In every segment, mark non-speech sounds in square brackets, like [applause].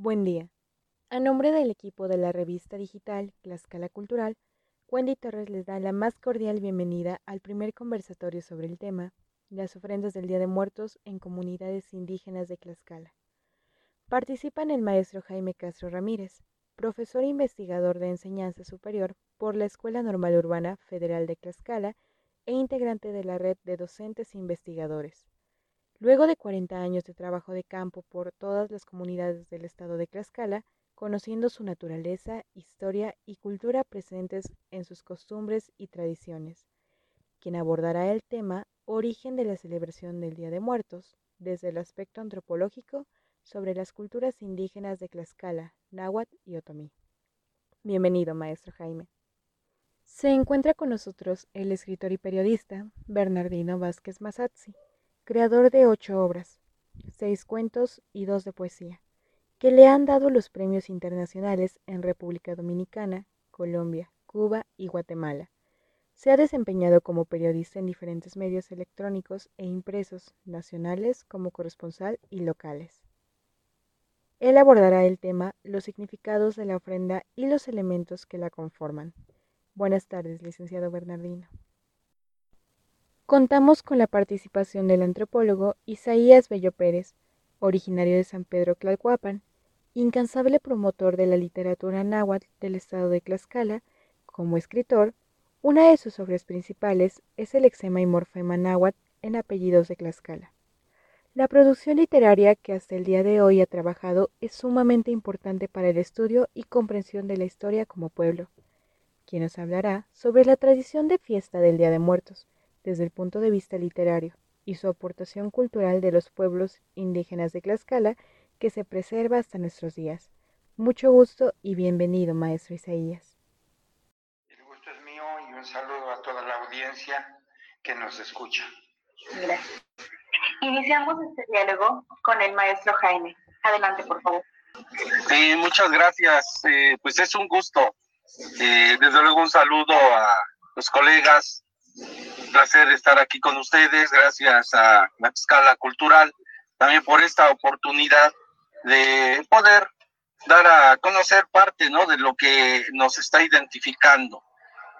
Buen día. A nombre del equipo de la revista digital Tlaxcala Cultural, Wendy Torres les da la más cordial bienvenida al primer conversatorio sobre el tema Las ofrendas del Día de Muertos en comunidades indígenas de Tlaxcala. Participan el maestro Jaime Castro Ramírez, profesor e investigador de enseñanza superior por la Escuela Normal Urbana Federal de Tlaxcala e integrante de la red de docentes e investigadores. Luego de 40 años de trabajo de campo por todas las comunidades del estado de Tlaxcala, conociendo su naturaleza, historia y cultura presentes en sus costumbres y tradiciones, quien abordará el tema Origen de la celebración del Día de Muertos, desde el aspecto antropológico sobre las culturas indígenas de Tlaxcala, Náhuatl y Otomí. Bienvenido, maestro Jaime. Se encuentra con nosotros el escritor y periodista Bernardino Vázquez Mazazzi creador de ocho obras, seis cuentos y dos de poesía, que le han dado los premios internacionales en República Dominicana, Colombia, Cuba y Guatemala. Se ha desempeñado como periodista en diferentes medios electrónicos e impresos, nacionales como corresponsal y locales. Él abordará el tema los significados de la ofrenda y los elementos que la conforman. Buenas tardes, licenciado Bernardino. Contamos con la participación del antropólogo Isaías Bello Pérez, originario de San Pedro Tlalcuapan, incansable promotor de la literatura náhuatl del estado de Tlaxcala, como escritor, una de sus obras principales es el exema y morfema náhuatl en apellidos de Tlaxcala. La producción literaria que hasta el día de hoy ha trabajado es sumamente importante para el estudio y comprensión de la historia como pueblo, quien nos hablará sobre la tradición de fiesta del Día de Muertos, desde el punto de vista literario y su aportación cultural de los pueblos indígenas de Tlaxcala que se preserva hasta nuestros días. Mucho gusto y bienvenido, maestro Isaías. El gusto es mío y un saludo a toda la audiencia que nos escucha. Gracias. Iniciamos este diálogo con el maestro Jaime. Adelante, por favor. Eh, muchas gracias. Eh, pues es un gusto. Eh, desde luego un saludo a los colegas placer estar aquí con ustedes, gracias a la escala cultural, también por esta oportunidad de poder dar a conocer parte ¿no? de lo que nos está identificando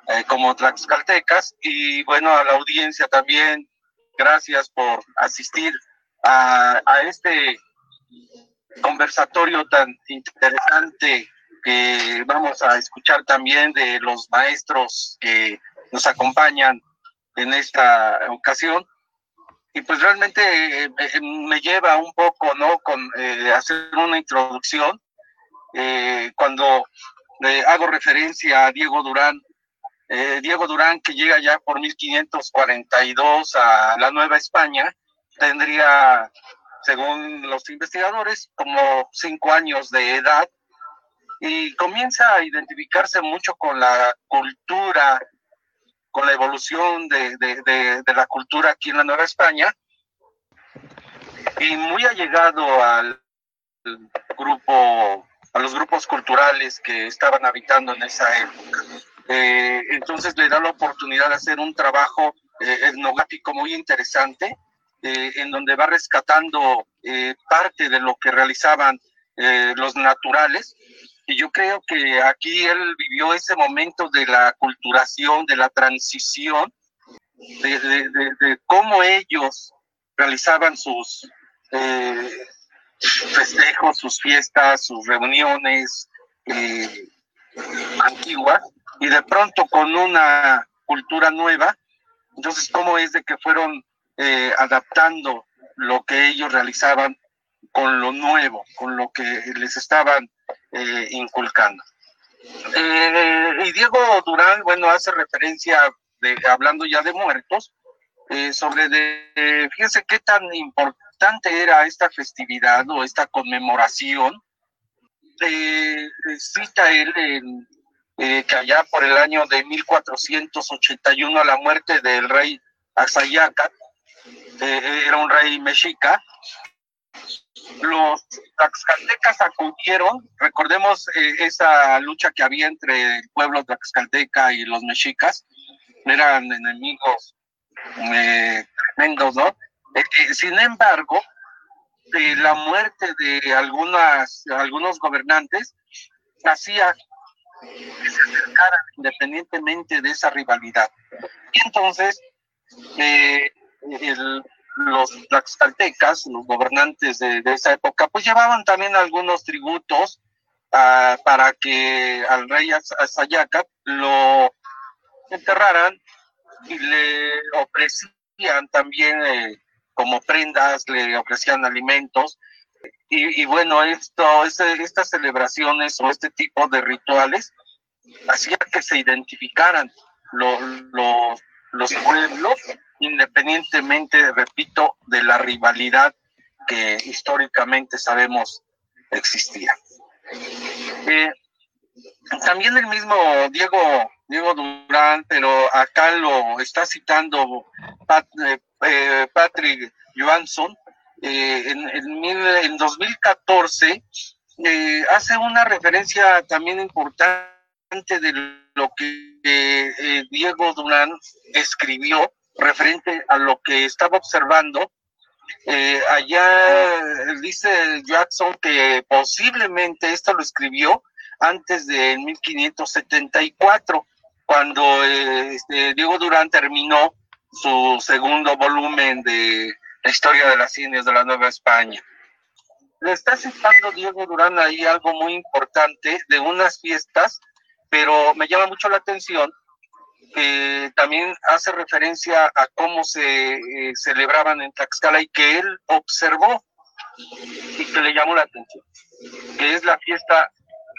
eh, como tlaxcaltecas y bueno, a la audiencia también, gracias por asistir a este conversatorio tan interesante que vamos a escuchar también de los maestros que nos acompañan en esta ocasión. Y pues realmente eh, me lleva un poco, ¿no? Con eh, hacer una introducción. Eh, cuando hago referencia a Diego Durán, Diego Durán que llega ya por 1542 a la Nueva España, tendría, según los investigadores, como cinco años de edad y comienza a identificarse mucho con la cultura con la evolución de, de, la cultura aquí en la Nueva España y muy allegado al grupo, a los grupos culturales que estaban habitando en esa época. Eh, entonces le da la oportunidad de hacer un trabajo eh, etnográfico muy interesante, eh, en donde va rescatando parte de lo que realizaban los naturales y yo creo que aquí él vivió ese momento de la culturación, de la transición, de, cómo ellos realizaban sus eh, festejos, sus fiestas, sus reuniones eh, antiguas, y de pronto con una cultura nueva, entonces cómo es de que fueron eh, adaptando lo que ellos realizaban con lo nuevo, con lo que les estaban eh, inculcando. Eh, y Diego Durán, bueno, hace referencia, de, hablando ya de muertos, eh, sobre de, fíjense qué tan importante era esta festividad o esta conmemoración. cita él que allá por el año de 1481, a la muerte del rey Axayacat, era un rey mexica, los tlaxcaltecas acudieron, recordemos eh, esa lucha que había entre el pueblo tlaxcalteca y los mexicas, eran enemigos eh, tremendos, ¿no? Eh, sin embargo, eh, la muerte de algunas, algunos gobernantes hacía que se acercaran independientemente de esa rivalidad. Y entonces, eh, los tlaxcaltecas, los gobernantes de, esa época, pues llevaban también algunos tributos ah, para que al rey Azayaca lo enterraran y le ofrecían también eh, como prendas, le ofrecían alimentos. Y, bueno, esto, este, estas celebraciones o este tipo de rituales hacía que se identificaran los, los pueblos, independientemente, repito, de la rivalidad que históricamente sabemos existía. Eh, también el mismo Diego, Diego Durán, pero acá lo está citando eh, eh, Patrick Johansson, en, en, 2014 hace una referencia también importante de lo que Diego Durán escribió referente a lo que estaba observando. allá dice Jackson que posiblemente esto lo escribió antes de 1574, cuando este, Diego Durán terminó su segundo volumen de la historia de las indias de la Nueva España. Le está citando Diego Durán ahí algo muy importante de unas fiestas, pero me llama mucho la atención que también hace referencia a cómo se eh, celebraban en Tlaxcala y que él observó y que le llamó la atención, que es la fiesta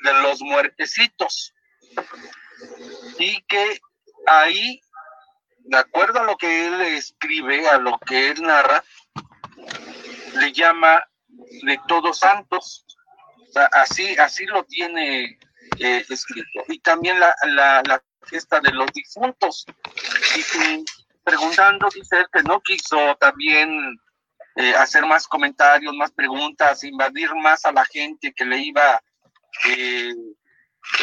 de los muertecitos. Y que ahí, de acuerdo a lo que él escribe, a lo que él narra, le llama de todos santos. así, así lo tiene eh, escrito. Y también la, fiesta de los difuntos. Y preguntando, dice él que no quiso también eh, hacer más comentarios, más preguntas, invadir más a la gente que le iba eh,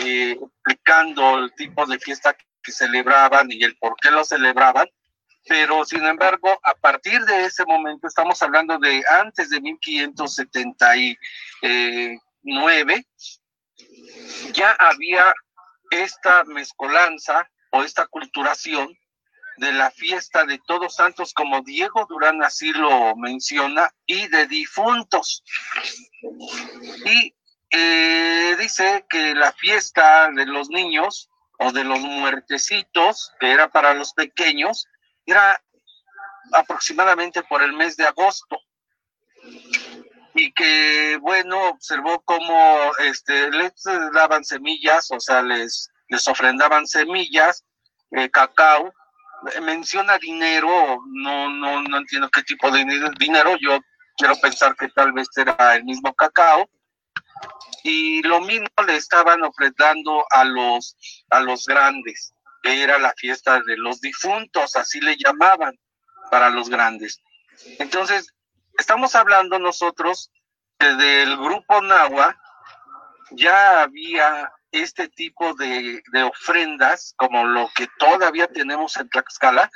eh, explicando el tipo de fiesta que celebraban y el por qué lo celebraban, pero sin embargo, a partir de ese momento, estamos hablando de antes de 1579, ya había esta mezcolanza o esta culturación de la fiesta de todos santos, como Diego Durán así lo menciona, y de difuntos. Y eh, dice que la fiesta de los niños o de los muertecitos, que era para los pequeños, era aproximadamente por el mes de agosto. Y que, bueno, observó cómo este, les daban semillas, o sea, les, les ofrendaban semillas, eh, cacao. Menciona dinero, no, no, no entiendo qué tipo de dinero, yo quiero pensar que tal vez era el mismo cacao y lo mismo le estaban ofrendando a los, a los grandes, que era la fiesta de los difuntos, así le llamaban para los grandes. Entonces, estamos hablando nosotros que del grupo Nahua ya había este tipo de, ofrendas, como lo que todavía tenemos en Tlaxcala,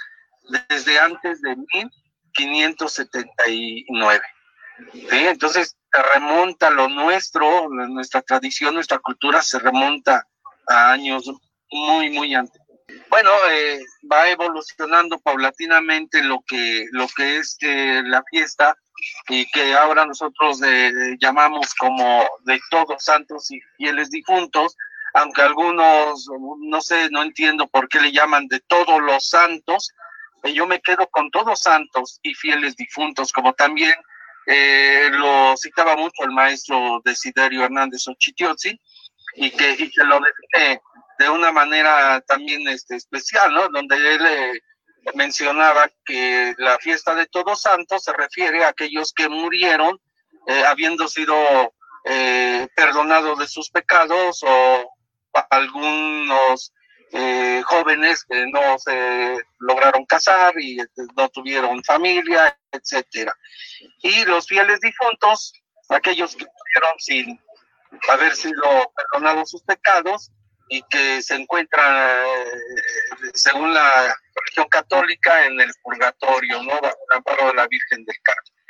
desde antes de 1579. ¿Sí? Entonces, remonta lo nuestro, nuestra tradición, nuestra cultura se remonta a años muy, muy antes. Bueno, eh, va evolucionando paulatinamente lo que, lo que es eh, la fiesta y que ahora nosotros eh, llamamos como de todos santos y fieles difuntos, aunque algunos, no sé, no entiendo por qué le llaman de todos los santos, yo me quedo con todos santos y fieles difuntos, como también eh, lo citaba mucho el maestro Desiderio Hernández Ochitiozzi y que, y que lo define de una manera también este, especial, ¿no? Donde él eh, mencionaba que la fiesta de Todos Santos se refiere a aquellos que murieron eh, habiendo sido perdonados de sus pecados o algunos eh, jóvenes que no se lograron casar y este, no tuvieron familia, etcétera. Y los fieles difuntos, aquellos que murieron sin haber sido perdonados sus pecados y que se encuentran, eh, según la religión católica, en el purgatorio, ¿no? Bajo el amparo de la Virgen del Carmen.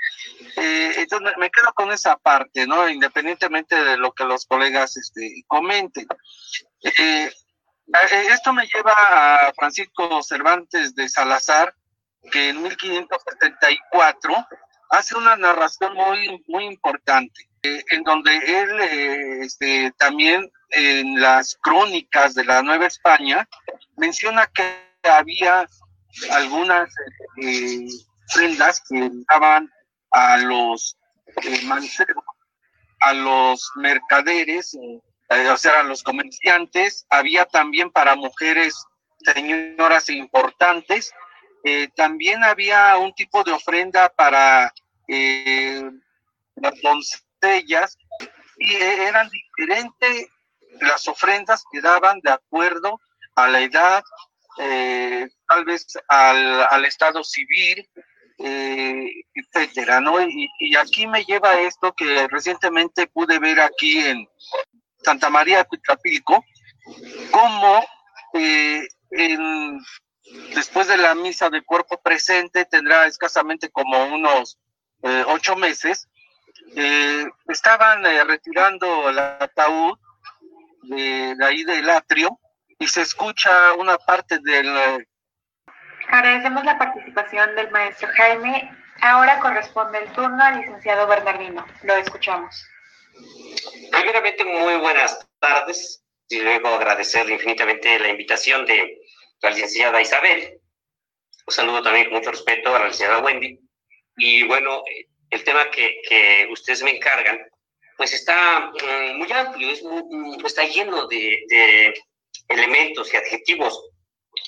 Eh, entonces me quedo con esa parte, ¿no? Independientemente de lo que los colegas este, comenten. Eh, eh, esto me lleva a Francisco Cervantes de Salazar, que en 1574 hace una narración muy, muy importante, en donde él este, también en las crónicas de la Nueva España menciona que había algunas prendas que daban a los eh, a los mercaderes, eh, o sea, a los comerciantes, había también para mujeres señoras importantes, eh, también había un tipo de ofrenda para las doncellas y eran diferentes las ofrendas que daban de acuerdo a la edad, tal vez al, al estado civil, eh, etcétera, ¿no? Y, aquí me lleva esto que recientemente pude ver aquí en Santa María Cuitlapilco, cómo eh, después de la misa de cuerpo presente, tendrá escasamente como unos eh, ocho meses, eh, estaban retirando el ataúd de, de ahí del atrio y se escucha una parte del Agradecemos la participación del maestro Jaime. Ahora corresponde el turno al licenciado Bernardino. Lo escuchamos. Primeramente, muy buenas tardes y luego agradecer infinitamente la invitación de la licenciada Isabel. Un saludo también con mucho respeto a la licenciada Wendy. Y bueno, el tema que, que ustedes me encargan, pues está mm, muy amplio, mm, está lleno de, elementos y adjetivos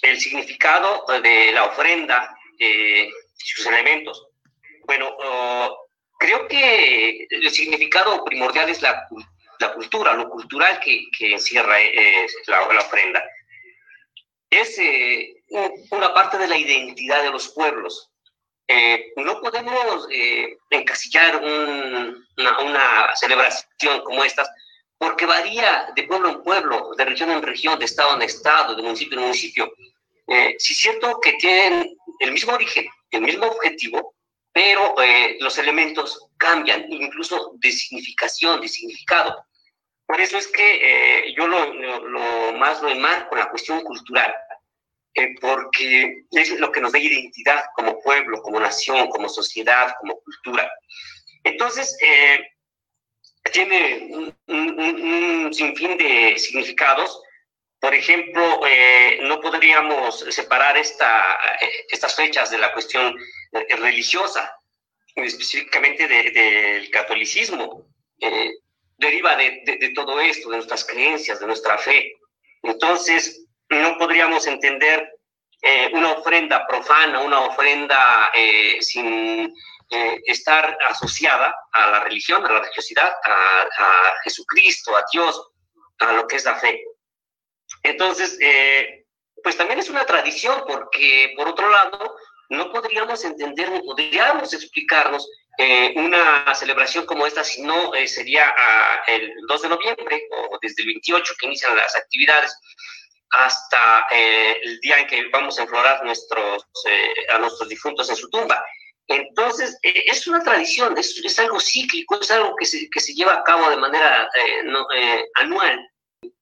el significado de la ofrenda, y sus elementos. Bueno, creo que el significado primordial es la, la cultura, lo cultural que, que encierra eh, la, ofrenda. Es eh, una parte de la identidad de los pueblos. Eh, no podemos encasillar una, una celebración como estas porque varía de pueblo en pueblo, de región en región, de estado en estado, de municipio en municipio. Eh, sí es cierto que tienen el mismo origen, el mismo objetivo, pero eh, los elementos cambian, incluso de significación, de significado. Por eso es que eh, yo lo, lo, más lo enmarco en la cuestión cultural, eh, porque es lo que nos da identidad como pueblo, como nación, como sociedad, como cultura. Entonces, tiene un, sinfín de significados. Por ejemplo, eh, no podríamos separar esta, eh, estas fechas de la cuestión eh, religiosa, específicamente del catolicismo. deriva de, de, todo esto, de nuestras creencias, de nuestra fe. Entonces, no podríamos entender una ofrenda profana, una ofrenda sin eh, estar asociada a la religión, a la religiosidad, a, Jesucristo, a Dios, a lo que es la fe. Entonces, eh, pues también es una tradición porque, por otro lado, no podríamos entender ni podríamos explicarnos eh, una celebración como esta si no sería ah, el 2 de noviembre o desde el 28 que inician las actividades hasta el día en que vamos a enflorar nuestros, a nuestros difuntos en su tumba. Entonces, eh, es una tradición, es, algo cíclico, es algo que se, que se lleva a cabo de manera eh, eh, anual.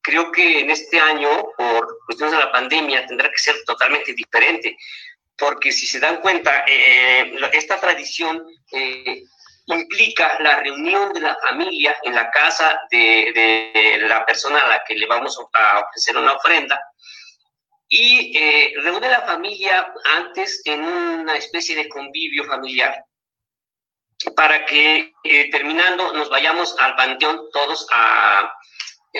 Creo que en este año, por cuestiones de la pandemia, tendrá que ser totalmente diferente, porque si se dan cuenta, esta tradición implica la reunión de la familia en la casa de, la persona a la que le vamos a ofrecer una ofrenda, y eh, reúne a la familia antes en una especie de convivio familiar para que eh, terminando nos vayamos al panteón todos a,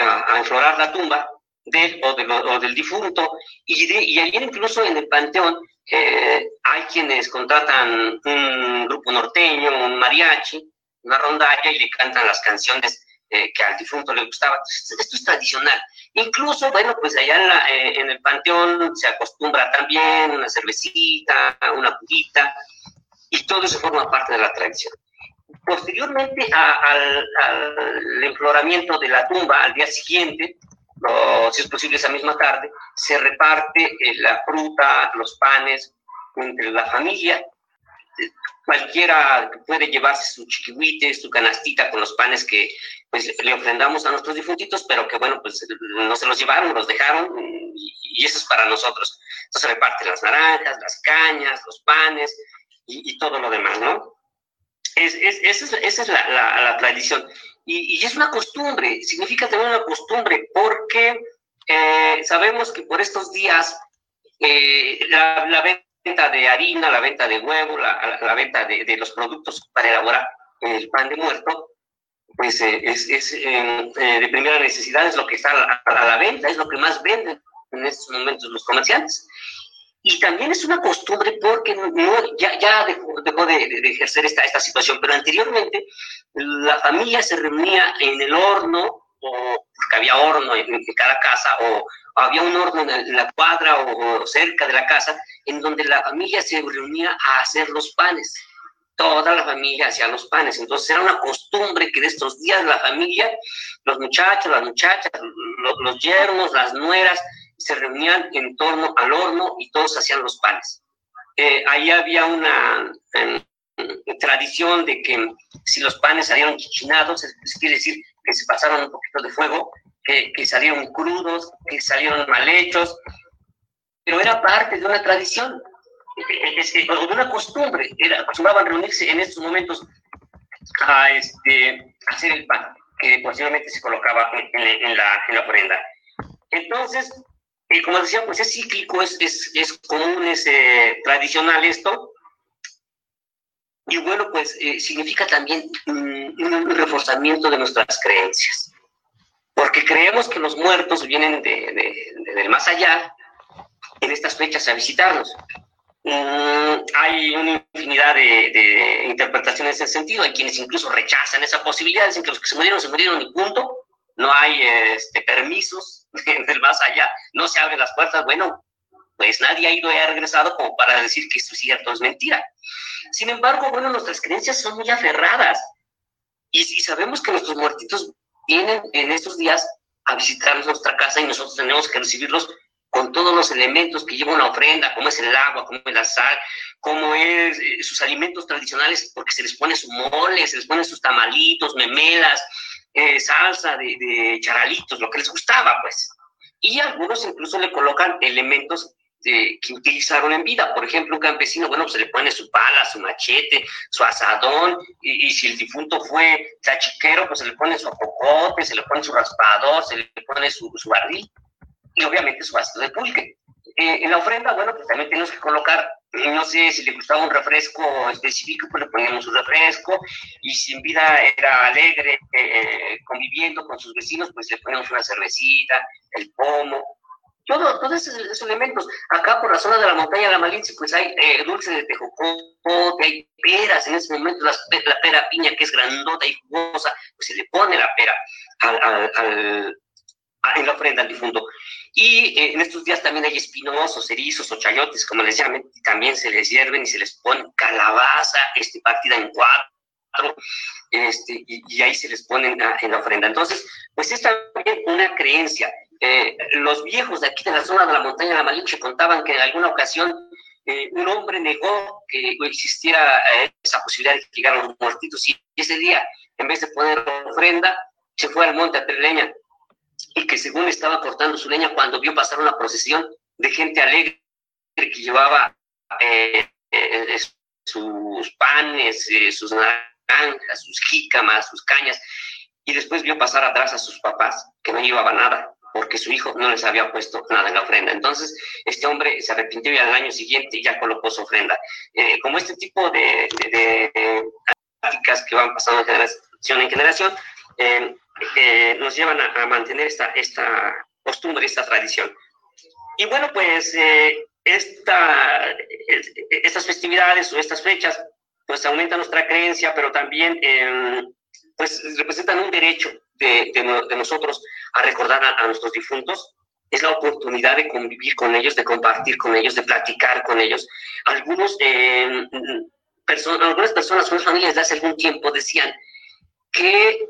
a, enflorar la tumba del o, o del difunto y, de, y ahí incluso en el panteón eh, hay quienes contratan un grupo norteño, un mariachi, una rondalla y le cantan las canciones eh, que al difunto le gustaba. esto es tradicional. Incluso, bueno, pues allá en, eh, el panteón se acostumbra también una cervecita, una pujita, y todo eso forma parte de la tradición. Posteriormente al, al enfloramiento de la tumba, al día siguiente, o si es posible esa misma tarde, se reparte eh, la fruta, los panes entre la familia cualquiera puede llevarse su chiquihuite, su canastita con los panes que pues le ofrendamos a nuestros difuntitos, pero que bueno, pues no se los llevaron, los dejaron y, eso es para nosotros. Entonces se reparten las naranjas, las cañas, los panes y, todo lo demás, ¿no? Es, esa es, la, tradición. Y, es una costumbre, significa tener una costumbre, porque eh, sabemos que por estos días eh, la, la venta de harina, la venta de huevo, la, venta de, los productos para elaborar el pan de muerto, pues eh, es, de primera necesidad, es lo que está a, la venta, es lo que más venden en estos momentos los comerciantes. Y también es una costumbre porque no, ya, ya dejó, de, ejercer esta, esta situación, pero anteriormente la familia se reunía en el horno, o porque había horno en, en cada casa, o había un horno en la cuadra o, cerca de la casa en donde la familia se reunía a hacer los panes. Toda la familia hacía los panes. Entonces era una costumbre que de estos días la familia, los muchachos, las muchachas, los, yernos, las nueras, se reunían en torno al horno y todos hacían los panes. Eh, ahí había una em, tradición de que si los panes salieron chichinados, es, quiere decir que se pasaron un poquito de fuego, que, salieron crudos, que salieron mal hechos, pero era parte de una tradición, o de una costumbre. Era, acostumbraban reunirse en estos momentos a este, hacer el pan, que posiblemente se colocaba en, la, en la ofrenda. Entonces, como decía, pues es cíclico, es, es, es común, es eh, tradicional esto. Y bueno, pues eh, significa también un reforzamiento de nuestras creencias porque creemos que los muertos vienen de, del más allá en estas fechas a visitarnos. Mm, hay una infinidad de, interpretaciones en ese sentido. Hay quienes incluso rechazan esa posibilidad, dicen que los que se murieron se murieron y punto. No hay este, permisos [laughs] del más allá, no se abren las puertas. Bueno, pues nadie ha ido y ha regresado como para decir que esto es cierto, es mentira. Sin embargo, bueno, nuestras creencias son muy aferradas y, y sabemos que nuestros muertitos vienen en estos días a visitar nuestra casa y nosotros tenemos que recibirlos con todos los elementos que lleva una ofrenda, como es el agua, como es la sal, como es eh, sus alimentos tradicionales, porque se les pone su mole, se les pone sus tamalitos, memelas, eh, salsa de, charalitos, lo que les gustaba, pues. Y algunos incluso le colocan elementos que utilizaron en vida. Por ejemplo, un campesino, bueno, pues se le pone su pala, su machete, su asadón, y, si el difunto fue chachiquero, pues se le pone su apocote, se le pone su raspador, se le pone su, su barril, y obviamente su vaso de pulque. Eh, en la ofrenda, bueno, pues también tenemos que colocar, no sé, si le gustaba un refresco específico, pues le poníamos un refresco, y si en vida era alegre, eh, conviviendo con sus vecinos, pues le poníamos una cervecita, el pomo, todo, todos esos, elementos. Acá por la zona de la montaña de la Malinche, pues hay eh, dulce de tejocote, hay peras en ese momento, la pera piña que es grandota y jugosa, pues se le pone la pera al, en la ofrenda al difunto. Y eh, en estos días también hay espinosos, erizos o chayotes, como les llaman, y también se les hierven y se les pone calabaza este, partida en cuatro, este, y, ahí se les ponen en la ofrenda. Entonces, pues es también una creencia. Eh, los viejos de aquí de la zona de la montaña de la Malinche contaban que en alguna ocasión eh, un hombre negó que existiera eh, esa posibilidad de que llegaran los muertitos y ese día, en vez de poner ofrenda, se fue al monte a traer leña y que según estaba cortando su leña cuando vio pasar una procesión de gente alegre que llevaba sus panes, sus naranjas, sus jícamas, sus cañas, y después vio pasar atrás a sus papás que no llevaban nada porque su hijo no les había puesto nada en la ofrenda. Entonces, este hombre se arrepintió y al año siguiente ya colocó su ofrenda. Eh, como este tipo de, prácticas que van pasando de generación en generación, eh, eh, nos llevan a, mantener esta, esta costumbre, esta tradición. Y bueno, pues esta, estas festividades o estas fechas, pues aumentan nuestra creencia, pero también pues representan un derecho de, de, nosotros a recordar a, nuestros difuntos, es la oportunidad de convivir con ellos, de compartir con ellos, de platicar con ellos. Algunos, eh, algunas personas, algunas familias de hace algún tiempo decían que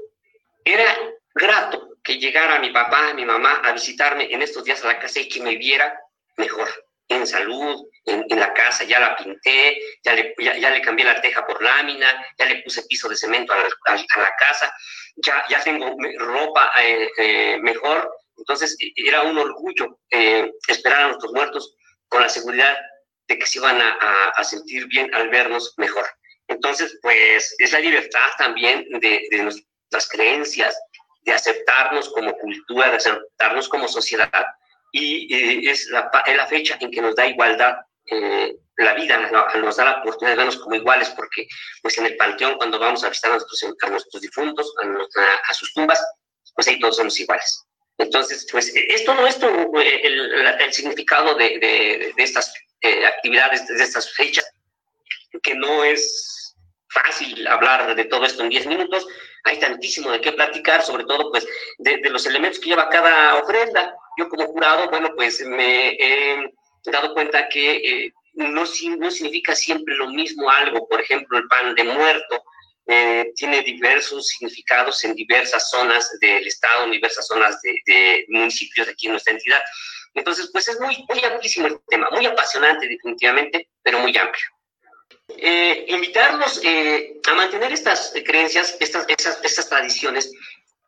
era grato que llegara mi papá, mi mamá a visitarme en estos días a la casa y que me viera mejor. en salud, en, la casa, ya la pinté, ya le, ya, le cambié la teja por lámina, ya le puse piso de cemento a la, casa, ya, ya tengo ropa eh, eh, mejor. Entonces era un orgullo eh, esperar a nuestros muertos con la seguridad de que se iban a, sentir bien al vernos mejor. Entonces, pues es la libertad también de, de nuestras creencias, de aceptarnos como cultura, de aceptarnos como sociedad, y es, la, es, la, fecha en que nos da igualdad eh, la vida, nos, da la oportunidad de vernos como iguales, porque pues en el panteón cuando vamos a visitar a nuestros, a nuestros difuntos, a, sus tumbas, pues ahí todos somos iguales. Entonces, pues esto no es el, el, significado de, de, de estas eh, actividades, de estas fechas, que no es fácil hablar de todo esto en 10 minutos, hay tantísimo de qué platicar, sobre todo pues de, de los elementos que lleva cada ofrenda yo como jurado, bueno, pues me he dado cuenta que eh, no, no significa siempre lo mismo algo. Por ejemplo, el pan de muerto eh, tiene diversos significados en diversas zonas del estado, en diversas zonas de, municipios de aquí en nuestra entidad. Entonces, pues es muy, muy amplísimo el tema, muy apasionante definitivamente, pero muy amplio. Eh, invitarlos a mantener estas creencias, estas, estas tradiciones,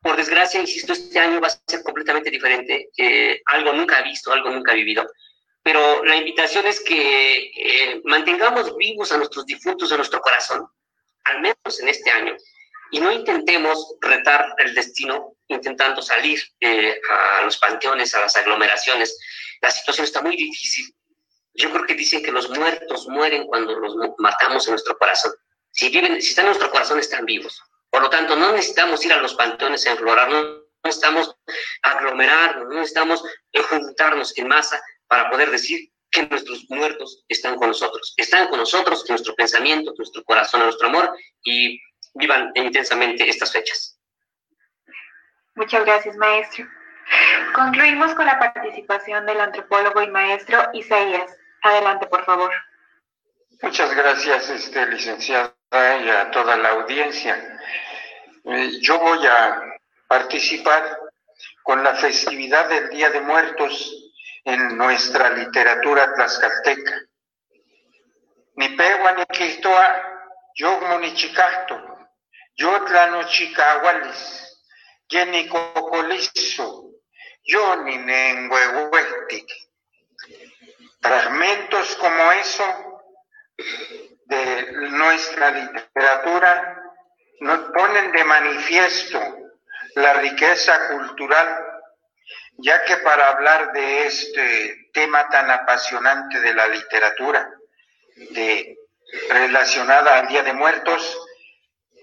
por desgracia, insisto, este año va a ser completamente diferente, eh, algo nunca visto, algo nunca vivido, pero la invitación es que eh, mantengamos vivos a nuestros difuntos en nuestro corazón, al menos en este año, y no intentemos retar el destino intentando salir eh, a los panteones, a las aglomeraciones. La situación está muy difícil. Yo creo que dicen que los muertos mueren cuando los matamos en nuestro corazón. Si, viven, si están en nuestro corazón, están vivos. Por lo tanto, no necesitamos ir a los panteones a enflorar, no necesitamos aglomerarnos, no necesitamos juntarnos en masa para poder decir que nuestros muertos están con nosotros. Están con nosotros en nuestro pensamiento, en nuestro corazón, en nuestro amor y vivan intensamente estas fechas. Muchas gracias, maestro. Concluimos con la participación del antropólogo y maestro Isaías. Adelante, por favor. Muchas gracias, este, licenciada, y a toda la audiencia. Eh, yo voy a participar con la festividad del Día de Muertos en nuestra literatura tlaxcalteca. Ni pegua ni quitoa, yo ni chicasto, yo tlano chicahualis, ni cocolizo, yo ni nenguehuetic. Fragmentos como eso de nuestra literatura nos ponen de manifiesto la riqueza cultural, ya que para hablar de este tema tan apasionante de la literatura, de, relacionada al Día de Muertos,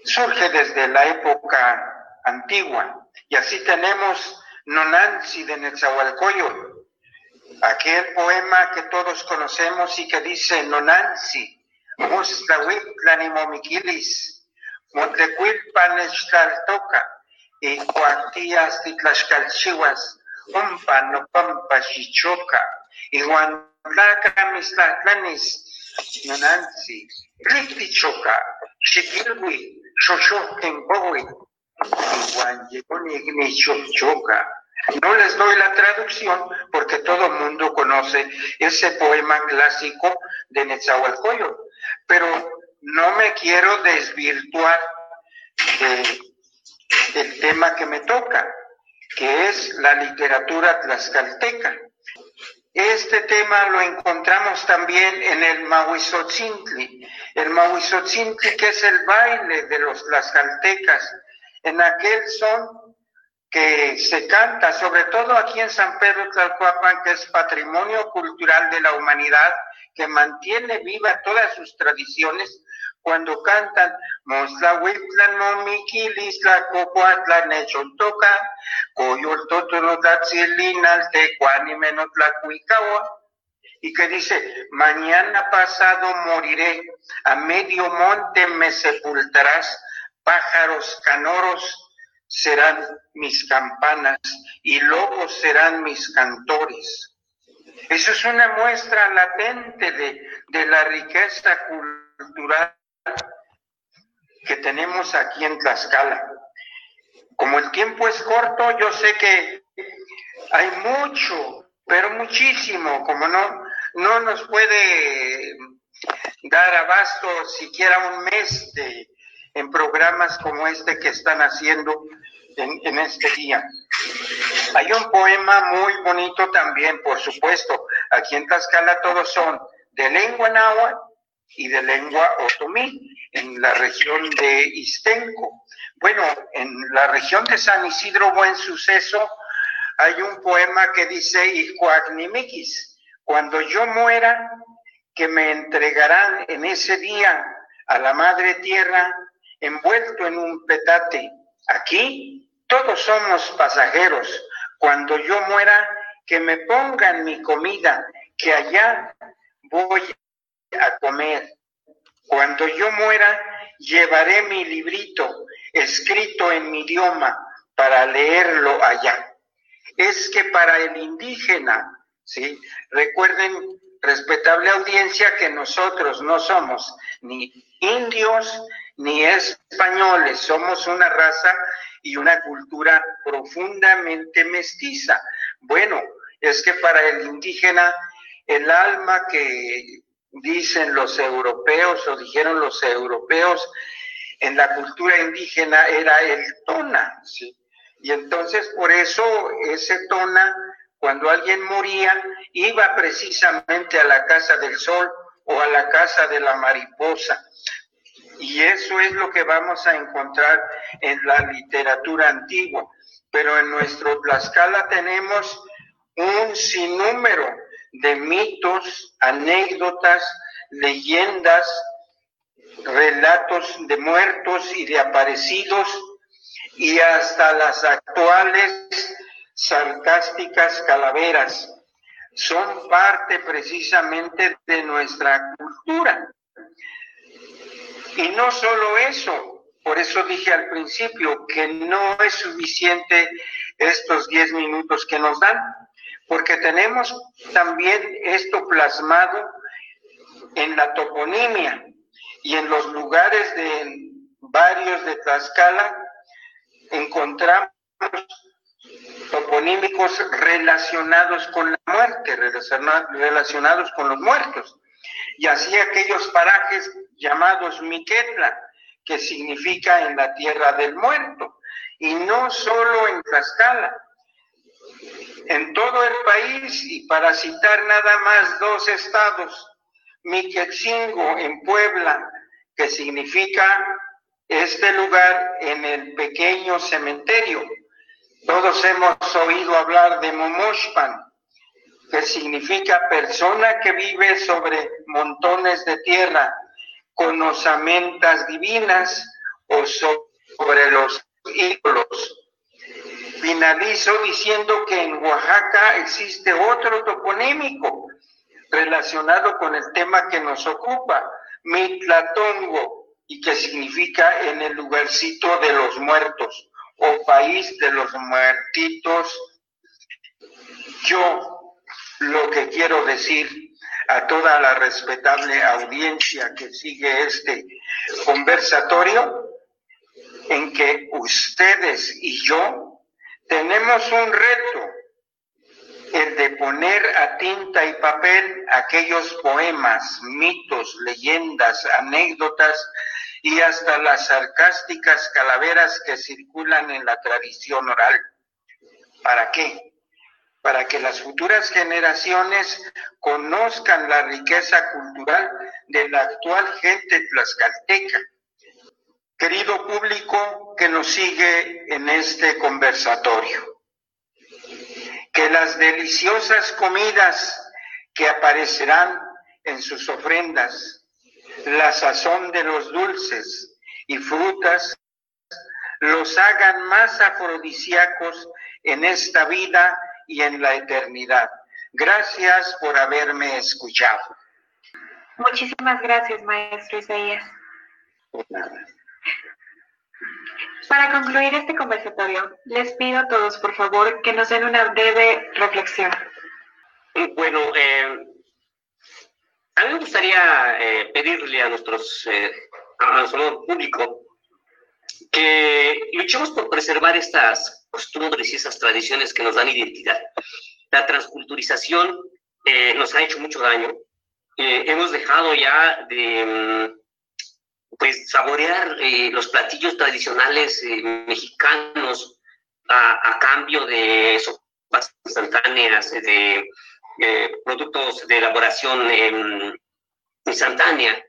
surge desde la época antigua. Y así tenemos Nonansi de Netzahualcoyo, aquel poema que todos conocemos y que dice Nonansi, Momiquilis, Montecuilpan toca y cuartías titlaxcalchihuas, umpa no pampa chichoca, y guantlaca mistlatlanis, nonansi, cliptichoca, chiquilwi, xoxohtenbowi, y guanyegoni choca. No les doy la traducción porque todo el mundo conoce ese poema clásico de Netzahualcoyo, pero no me quiero desvirtuar del tema que me toca, que es la literatura tlaxcalteca. Este tema lo encontramos también en el Mahuizotzintli. El Mahuizotzintli, que es el baile de los tlaxcaltecas, en aquel son que se canta, sobre todo aquí en San Pedro Tlalcoapan, que es patrimonio cultural de la humanidad, que mantiene viva todas sus tradiciones, cuando cantan Moslahuitlan momiquilis la cocuatla nechontoca, coyol totoro tatzilinal tecuani menotlacuicawa, y que dice, mañana pasado moriré, a medio monte me sepultarás, pájaros canoros serán mis campanas y lobos serán mis cantores. Eso es una muestra latente de, de la riqueza cultural que tenemos aquí en Tlaxcala. Como el tiempo es corto, yo sé que hay mucho, pero muchísimo, como no, no nos puede dar abasto siquiera un mes de, en programas como este que están haciendo en, este día. Hay un poema muy bonito también, por supuesto. Aquí en Tlaxcala todos son de lengua náhuatl y de lengua otomí, en la región de Istenco. Bueno, en la región de San Isidro Buen Suceso hay un poema que dice cuando yo muera, que me entregarán en ese día a la madre tierra envuelto en un petate. Aquí todos somos pasajeros. Cuando yo muera, que me pongan mi comida, que allá voy a comer. Cuando yo muera, llevaré mi librito escrito en mi idioma para leerlo allá. Es que para el indígena, ¿sí? Recuerden, respetable audiencia, que nosotros no somos ni indios ni españoles, somos una raza y una cultura profundamente mestiza. Bueno, es que para el indígena el alma que dicen los europeos o dijeron los europeos en la cultura indígena era el tona. Y entonces por eso ese tona, cuando alguien moría, iba precisamente a la casa del sol o a la casa de la mariposa. Y eso es lo que vamos a encontrar en la literatura antigua. Pero en nuestro Tlaxcala tenemos un sinnúmero de mitos, anécdotas, leyendas, relatos de muertos y de aparecidos y hasta las actuales sarcásticas calaveras. Son parte precisamente de nuestra cultura. Y no solo eso, por eso dije al principio que no es suficiente estos 10 minutos que nos dan, porque tenemos también esto plasmado en la toponimia y en los lugares de varios de Tlaxcala encontramos toponímicos relacionados con la muerte, relacionados con los muertos. Y así aquellos parajes llamados Miquetla, que significa en la tierra del muerto. Y no solo en Tlaxcala, en todo el país, y para citar nada más dos estados, Miquetzingo en Puebla, que significa este lugar en el pequeño cementerio. Todos hemos oído hablar de Momoshpan, que significa persona que vive sobre montones de tierra con osamentas divinas o sobre los ídolos. Finalizo diciendo que en Oaxaca existe otro toponímico relacionado con el tema que nos ocupa, Mitlatongo, y que significa en el lugarcito de los muertos o país de los muertitos. Yo lo que quiero decir a toda la respetable audiencia que sigue este conversatorio, en que ustedes y yo tenemos un reto el de poner a tinta y papel aquellos poemas, mitos, leyendas, anécdotas y hasta las sarcásticas calaveras que circulan en la tradición oral. ¿Para qué? Para que las futuras generaciones conozcan la riqueza cultural de la actual gente tlaxcalteca. Querido público que nos sigue en este conversatorio que las deliciosas comidas que aparecerán en sus ofrendas, la sazón de los dulces y frutas, los hagan más afrodisíacos en esta vida y en la eternidad. Gracias por haberme escuchado. Muchísimas gracias, maestro Isaías. Para concluir este conversatorio, les pido a todos, por favor, que nos den una breve reflexión. Bueno, eh, a mí me gustaría eh, pedirle a, nuestros, eh, a nuestro público que luchemos por preservar estas costumbres y esas tradiciones que nos dan identidad. La transculturización eh, nos ha hecho mucho daño. Eh, hemos dejado ya de mm, pues, saborear los platillos tradicionales mexicanos a, cambio de sopas instantáneas, de productos de elaboración em, instantánea.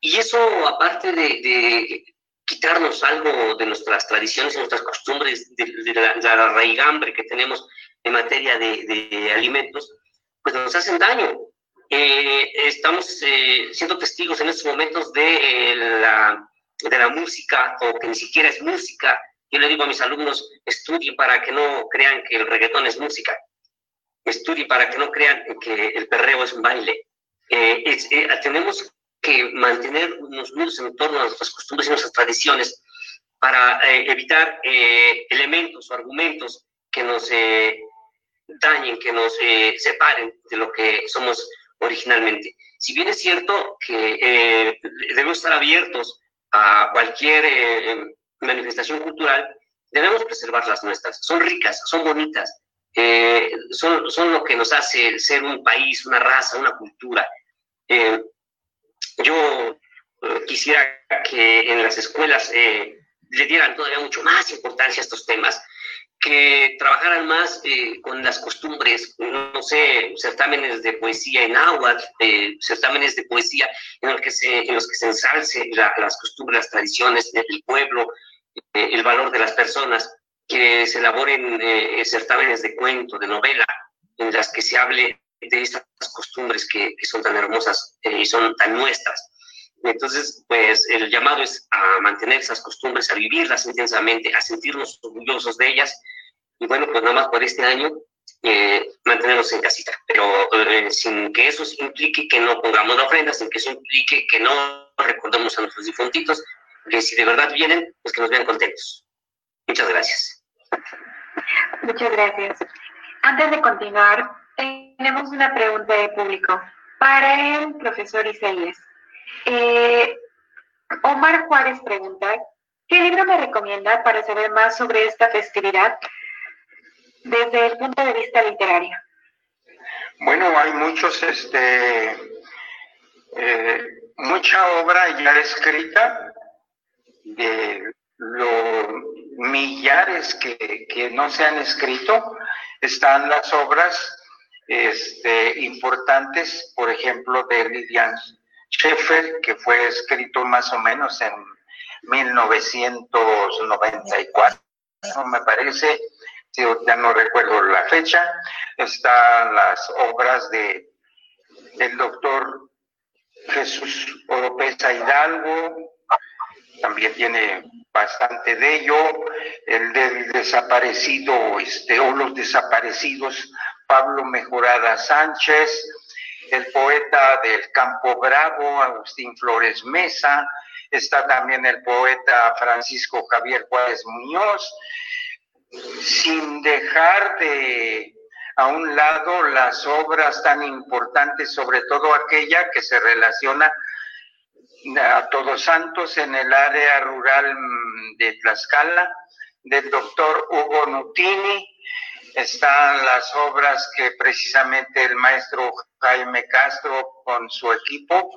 Y eso, aparte de, quitarnos algo de nuestras tradiciones y nuestras costumbres, de, la, la, raigambre que tenemos en materia de, alimentos, pues nos hacen daño. Eh, estamos eh, siendo testigos en estos momentos de, la, de la música, o que ni siquiera es música. Yo le digo a mis alumnos, estudien para que no crean que el reggaetón es música. Estudien para que no crean que el perreo es un baile. Eh, tenemos que mantener unos nudos en torno a nuestras costumbres y nuestras tradiciones para eh, evitar eh, elementos o argumentos que nos eh, dañen, que nos separen de lo que somos originalmente. Si bien es cierto que debemos estar abiertos a cualquier manifestación cultural, debemos preservar las nuestras. Son ricas, son bonitas, son, son lo que nos hace ser un país, una raza, una cultura. Yo eh, quisiera que en las escuelas eh, le dieran todavía mucho más importancia a estos temas, que trabajaran más eh, con las costumbres, no sé, certámenes de poesía en agua, certámenes de poesía en, los que se, en los que se ensalce las costumbres, las tradiciones del pueblo, el valor de las personas, que se elaboren certámenes de cuento, de novela, en las que se hable de estas costumbres que, son tan hermosas eh, y son tan nuestras. Entonces, pues el llamado es a mantener esas costumbres, a vivirlas intensamente, a sentirnos orgullosos de ellas. Y bueno, pues nada más por este año, eh, mantenernos en casita, pero eh, sin que eso implique que no pongamos la ofrenda, sin que eso implique que no recordemos a nuestros difuntitos, que si de verdad vienen, pues que nos vean contentos. Muchas gracias. Muchas gracias. Antes de continuar, tenemos una pregunta de público para el profesor Isaías. Eh, Omar Juárez pregunta, ¿qué libro me recomienda para saber más sobre esta festividad desde el punto de vista literario? Bueno, hay muchos, este, eh, mucha obra ya escrita de los millares que, que no se han escrito, están las obras este, importantes, por ejemplo, de Lilian Sheffer, que fue escrito más o menos en 1994, me parece, ya no recuerdo la fecha, están las obras de el doctor Jesús Oropesa Hidalgo, también tiene bastante de ello, el del desaparecido, este, o los desaparecidos Pablo Mejorada Sánchez, el poeta del Campo Bravo, Agustín Flores Mesa, está también el poeta Francisco Javier Juárez Muñoz, sin dejar de a un lado las obras tan importantes, sobre todo aquella que se relaciona a Todos Santos en el área rural de Tlaxcala, del doctor Hugo Nutini, están las obras que precisamente el maestro Jaime Castro con su equipo,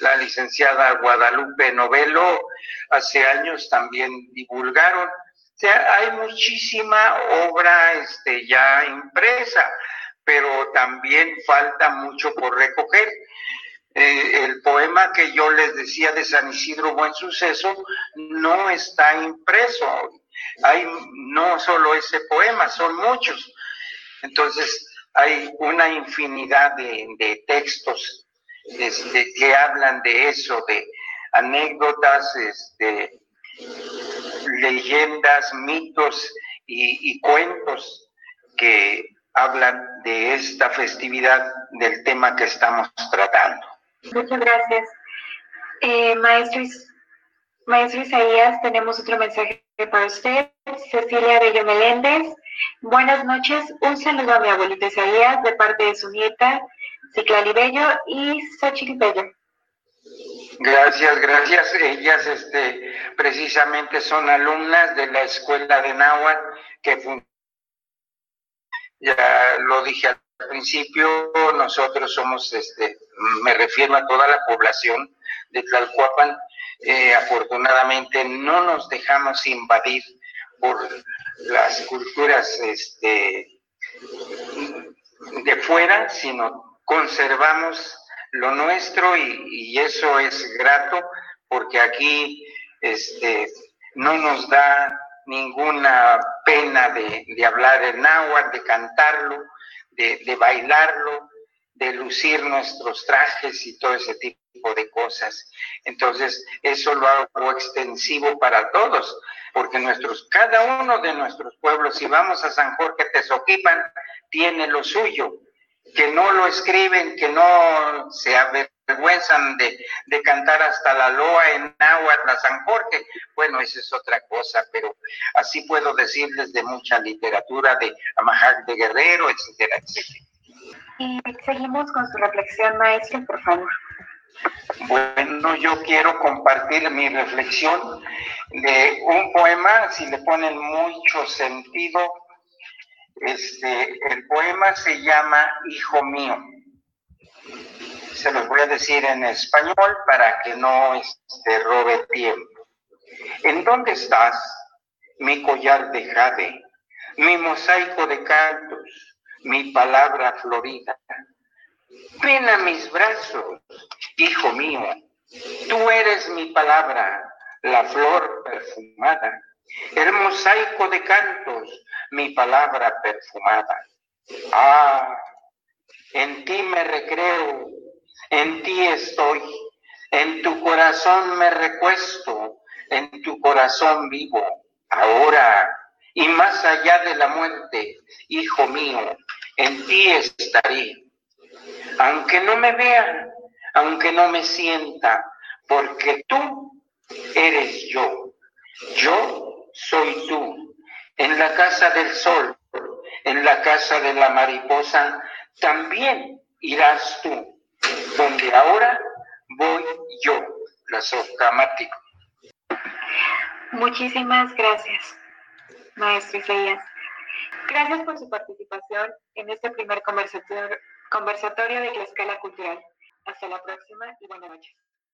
la licenciada Guadalupe Novelo, hace años también divulgaron. O sea, hay muchísima obra este, ya impresa, pero también falta mucho por recoger. Eh, el poema que yo les decía de San Isidro Buen Suceso no está impreso hay no solo ese poema, son muchos. Entonces, hay una infinidad de, textos este, que hablan de eso, de anécdotas, este, leyendas, mitos y, cuentos que hablan de esta festividad del tema que estamos tratando. Muchas gracias. Eh, maestro, maestro Isaías, tenemos otro mensaje para usted, Cecilia Bello Meléndez. Buenas noches, un saludo a mi abuelita Isaías de parte de su nieta, Ciclali Bello y Xochitl Bello. Gracias, gracias. Ellas este, precisamente son alumnas de la escuela de Náhuatl que ya lo dije al principio nosotros somos, este, me refiero a toda la población de Tlalcuapan, eh, afortunadamente no nos dejamos invadir por las culturas este, de fuera, sino conservamos lo nuestro y, eso es grato porque aquí este, no nos da ninguna pena de, hablar el náhuatl, de cantarlo, de, bailarlo, de lucir nuestros trajes y todo ese tipo de cosas. Entonces, eso lo hago extensivo para todos, porque nuestros, cada uno de nuestros pueblos, si vamos a San Jorge Tezoquipan, tiene lo suyo, que no lo escriben, que no se avergüenzan de, de cantar hasta la loa en náhuatl a San Jorge. Bueno, esa es otra cosa, pero así puedo decirles de mucha literatura de Amajac de Guerrero, etcétera, etcétera. Y seguimos con su reflexión, maestro, por favor. Bueno, yo quiero compartir mi reflexión de un poema, si le ponen mucho sentido, este, el poema se llama Hijo mío. Se los voy a decir en español para que no este, robe tiempo. ¿En dónde estás, mi collar de jade, mi mosaico de cantos, mi palabra florida? Ven a mis brazos, hijo mío. Tú eres mi palabra, la flor perfumada, el mosaico de cantos, mi palabra perfumada. Ah, en ti me recreo, en ti estoy, en tu corazón me recuesto, en tu corazón vivo, ahora y más allá de la muerte, hijo mío, en ti estaré. Aunque no me vean, aunque no me sienta, porque tú eres yo. Yo soy tú en la casa del sol, en la casa de la mariposa, también irás tú, donde ahora voy yo, la sofcamático. Muchísimas gracias, maestro Isaías. Gracias por su participación en este primer conversatorio, conversatorio de la escala cultural. Hasta la próxima y buenas noches.